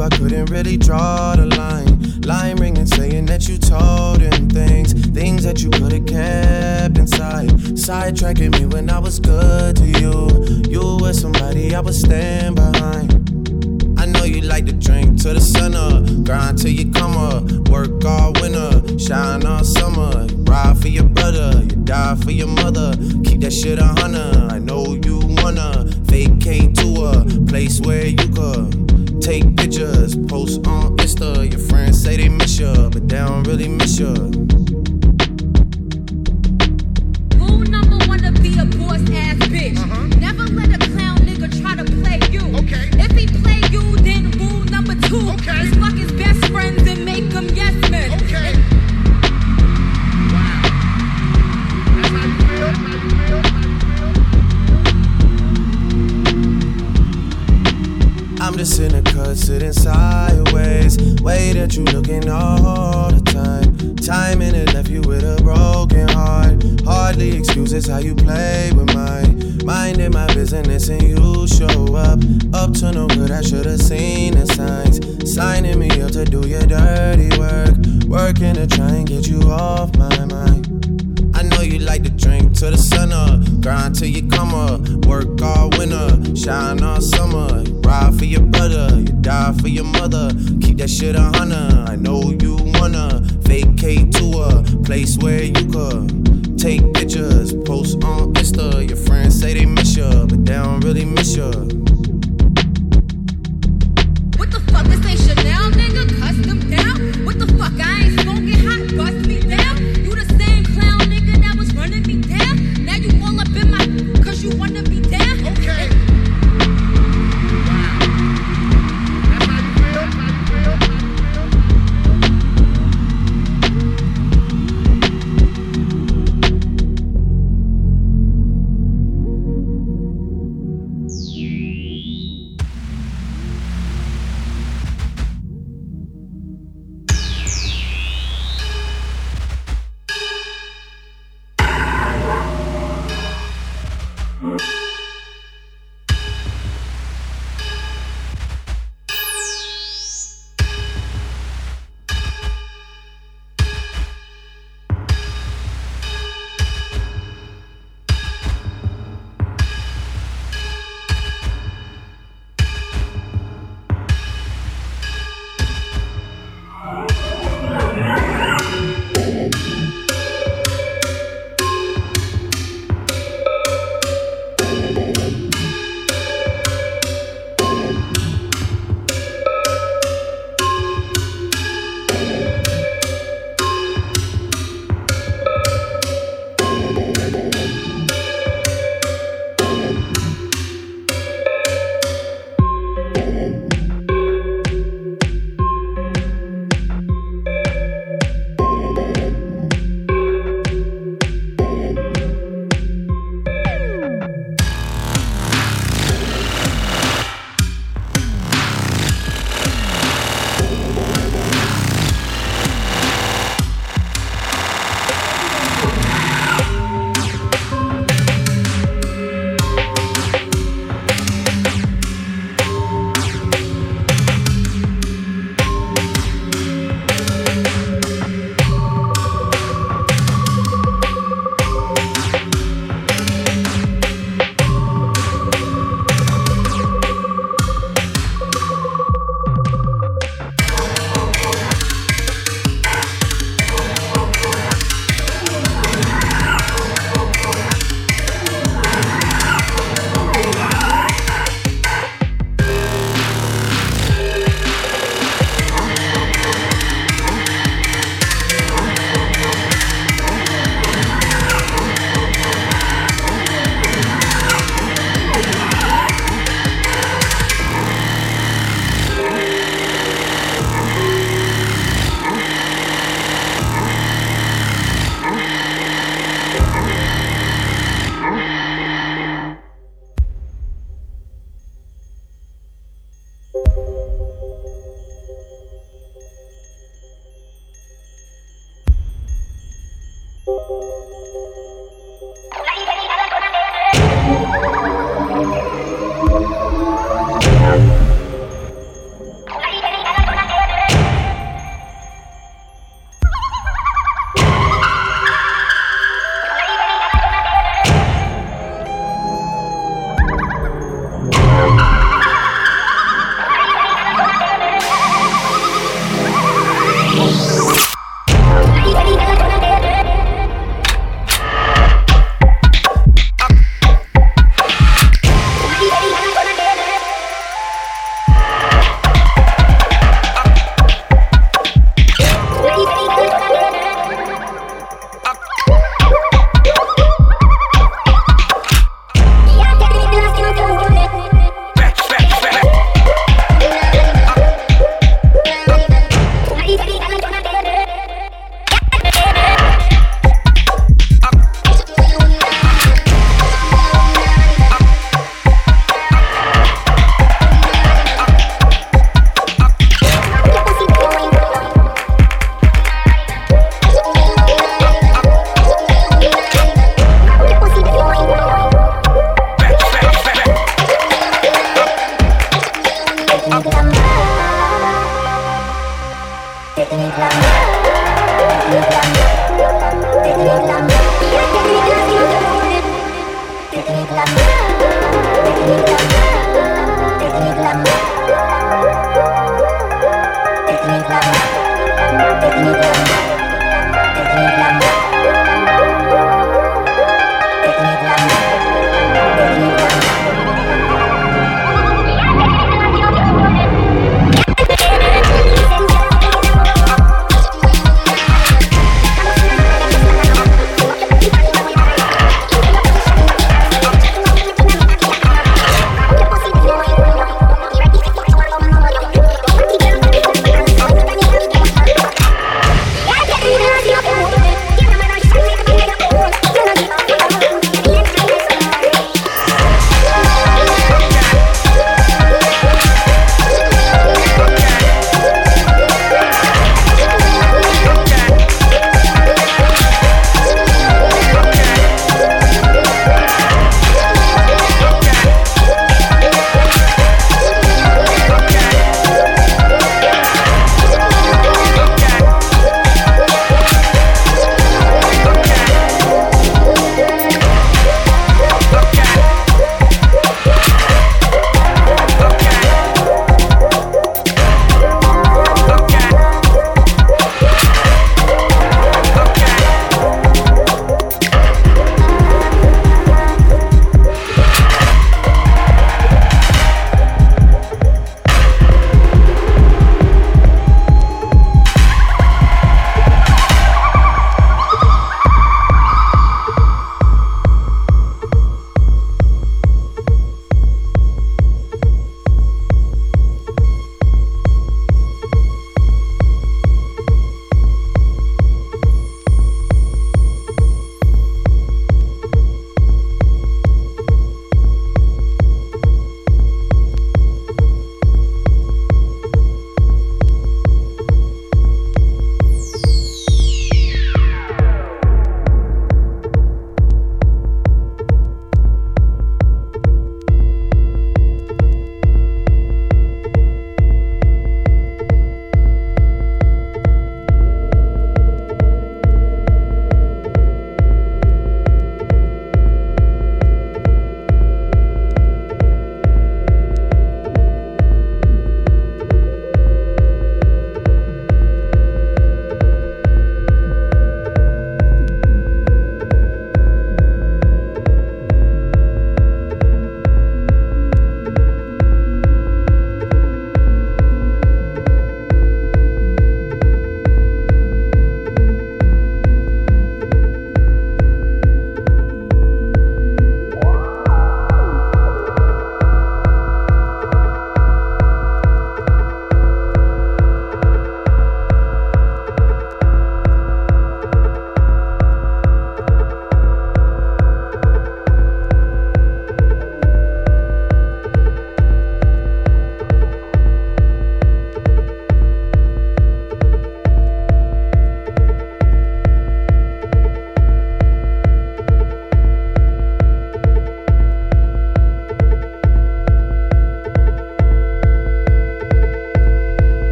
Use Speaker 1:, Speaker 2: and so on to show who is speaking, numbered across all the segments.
Speaker 1: I couldn't really draw the line. Line ringing saying that you told him things. Things that you could have kept inside. Sidetracking me when I was good to you. You were somebody I would stand behind. I know you like to drink to the sun up, grind till you come up, work all winter, shine all summer, ride for your brother, you die for your mother, keep that shit a hundred. I know you wanna vacate to a place where you could take pictures, post on Insta. Your friends say they miss you, but they don't really miss you. I'm just in a cut sitting sideways. Way that you looking all the time. Timing it left you with a broken heart. Hardly excuses how you play with mine. Minding my business and you show up. Up to no good, I should've seen the signs. Signing me up to do your dirty work. Working to try and get you off my mind. Like to drink till the sun up, grind till you come up, work all winter, shine all summer, ride for your brother, you die for your mother, keep that shit a hundred. I know you wanna vacate to a place where you could take pictures, post on Insta. Your friends say they miss you, but they don't really miss you.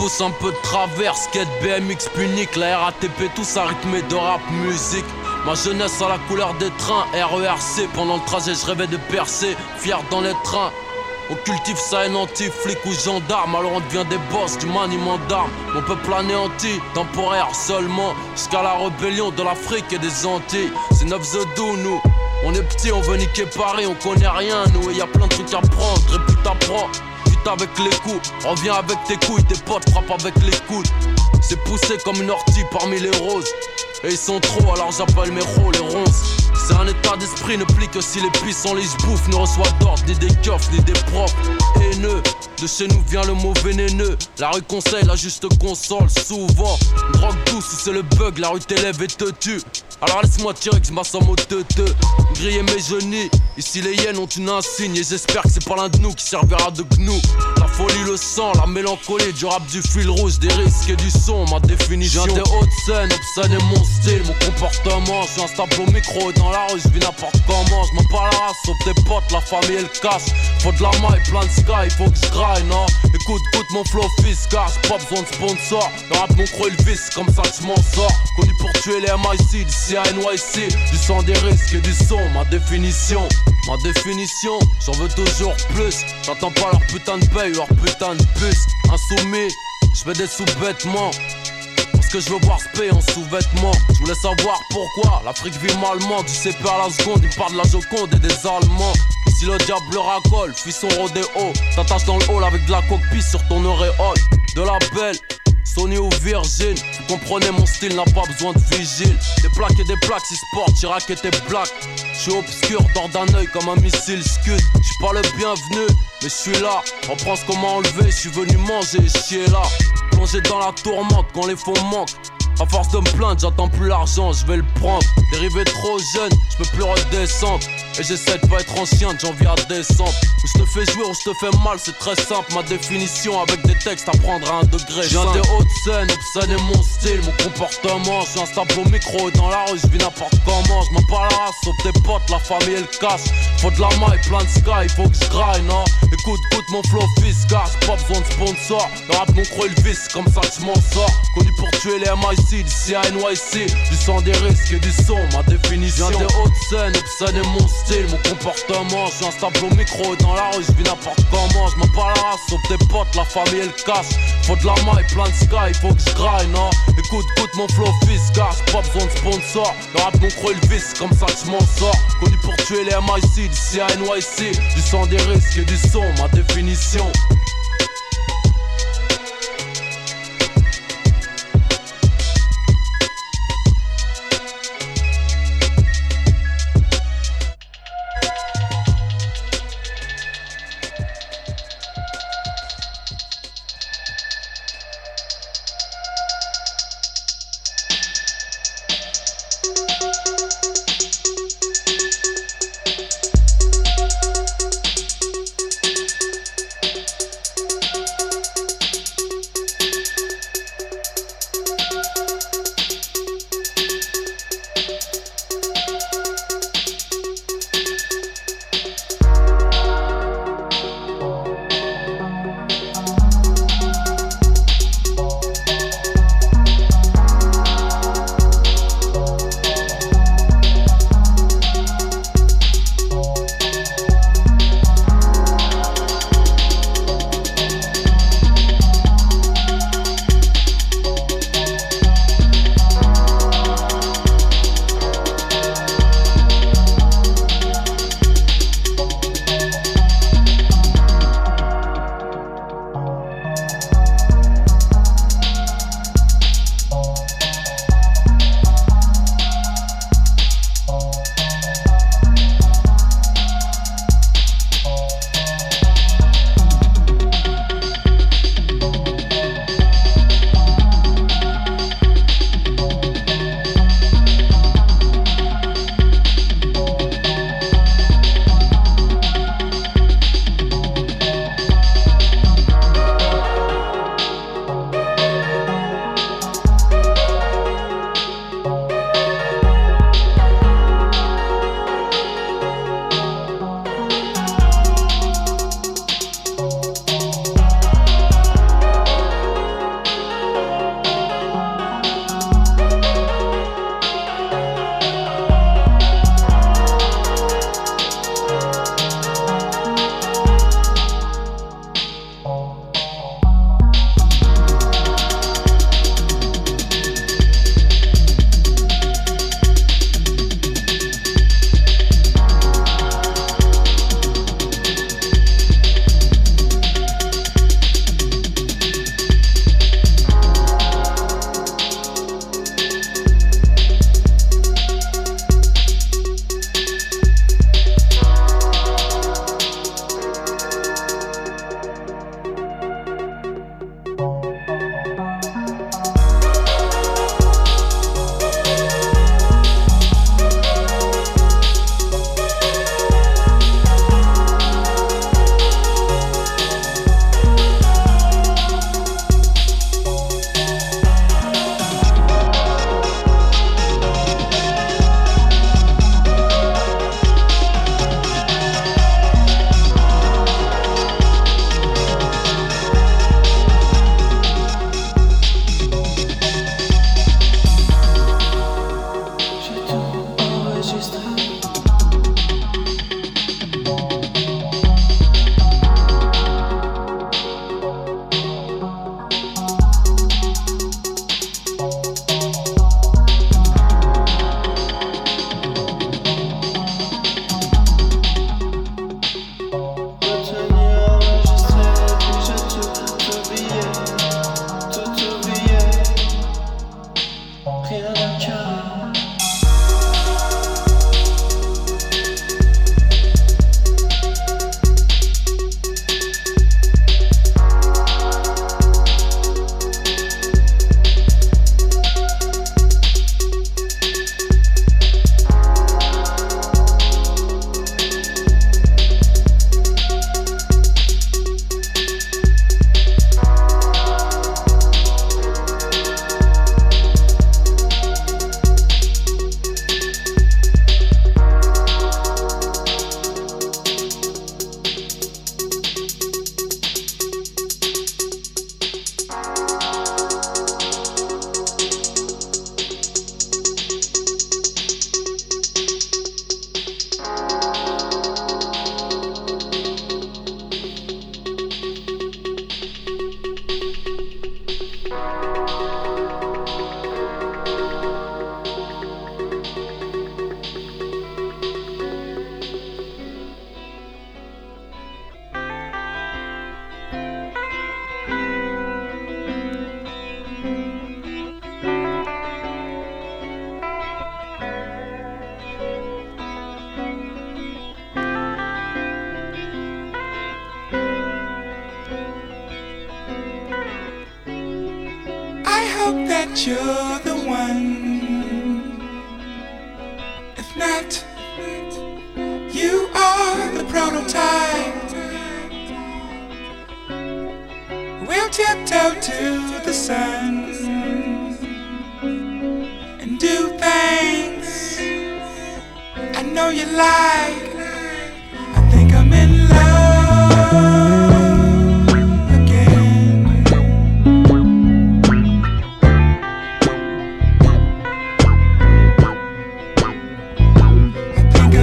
Speaker 2: Pousse un peu de travers, skate, BMX, punique, la RATP, tout ça rythmé de rap, musique. Ma jeunesse à la couleur des trains, RERC, pendant le trajet je rêvais de percer, fier dans les trains. On cultive ça anti, flic ou gendarme, alors on devient des boss du maniement d'armes. Mon peuple anéanti, temporaire seulement, jusqu'à la rébellion de l'Afrique et des Antilles. C'est 9 The nous. On est petit, on veut niquer Paris, on connaît rien, nous, et y a plein de trucs à prendre, répute à avec les coups. Reviens avec tes couilles, tes potes frappent avec les coudes. C'est poussé comme une ortie parmi les roses. Et ils sont trop, alors j'appelle mes rôles les ronces. C'est un état d'esprit, ne plie que si les puissants les bouffent. Ne reçoit d'ordre, ni des coffres, ni des profs. Haineux, de chez nous vient le mot vénéneux. La rue conseille, la juste console, souvent. Drogue douce, c'est le bug, la rue t'élève et te tue. Alors laisse-moi tirer que ma somme au te Griller mes genoux, ici les hyènes ont une insigne Et j'espère que c'est pas l'un de nous qui servira de gnou folie, le sang, la mélancolie Du rap, du fil rouge, des risques et du son Ma définition. J'ai des hautes scènes, obscène est mon style Mon comportement, je suis instable au micro dans la rue, je vis n'importe comment. Je m'en parle la race, sauf tes potes, la famille et le casse. Faut de la maille, plein de sky, faut que je graille, non? Écoute, écoute mon flow fiscal, j'ai pas besoin de sponsor. Le rap, mon croix, il visse, comme ça je m'en sors. Connu pour tuer les MIC d'ici à NYC Du sang des risques et du son, ma définition. Ma définition, j'en veux toujours plus. J'attends pas leur putain de paye, leur putain de puce Insoumis, je fais des sous-vêtements parce que je veux voir pays en sous-vêtements. Je voulais savoir pourquoi l'Afrique vit malement. Du CP à la seconde, il parle de la Joconde et des Allemands. Si le diable racole, fuis son rodéo. T'attaches dans le hall avec de la coquille sur ton auréole. De la belle, Sony ou Virgin, vous comprenez mon style n'a pas besoin de vigile. Des plaques et des plaques, si sport, Chirac tes black. J'suis obscur, dors d'un oeil comme un missile scud. J'suis pas le bienvenu, mais j'suis là. On prend ce qu'on m'a enlevé, j'suis venu manger chier là. Plongé dans la tourmente quand les fonds manquent. A force de me plaindre, j'attends plus l'argent, je vais le prendre. Dérivé trop jeune, je peux plus redescendre. Et j'essaie de pas être ancien de janvier à décembre. Où je te fais jouer ou je te fais mal, c'est très simple. Ma définition avec des textes à prendre à un degré. Viens des hautes scènes, obscène est mon style, mon comportement. Je suis instable au micro et dans la rue, je vis n'importe comment. Je m'en parle à la sauf tes potes, la famille et le cash. Faut de la maille, plein de sky, faut que je graille, non Écoute, écoute mon flow fiscal, pas besoin de sponsor. Le rap, mon croix, il visse, comme ça que je m'en sors. Connu pour tuer les MIC, d'ici à NYC. Du sang des risques et du son, ma définition. Viens des hautes scènes, obscène est mon style mon comportement. Je suis instable au micro dans la rue, je vis n'importe comment. Je m'en parle à la sauf tes potes, la famille et le cash. Faut de la maille, plein de sky, faut que je graille, non Écoute, écoute mon flow fiscal, pas besoin de sponsor. Le rap, mon croix, il visse, comme ça je m'en sors. Connu pour tuer les MIC, d'ici à NYC. Du sang des risques et du son, ma définition.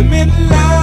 Speaker 3: midnight.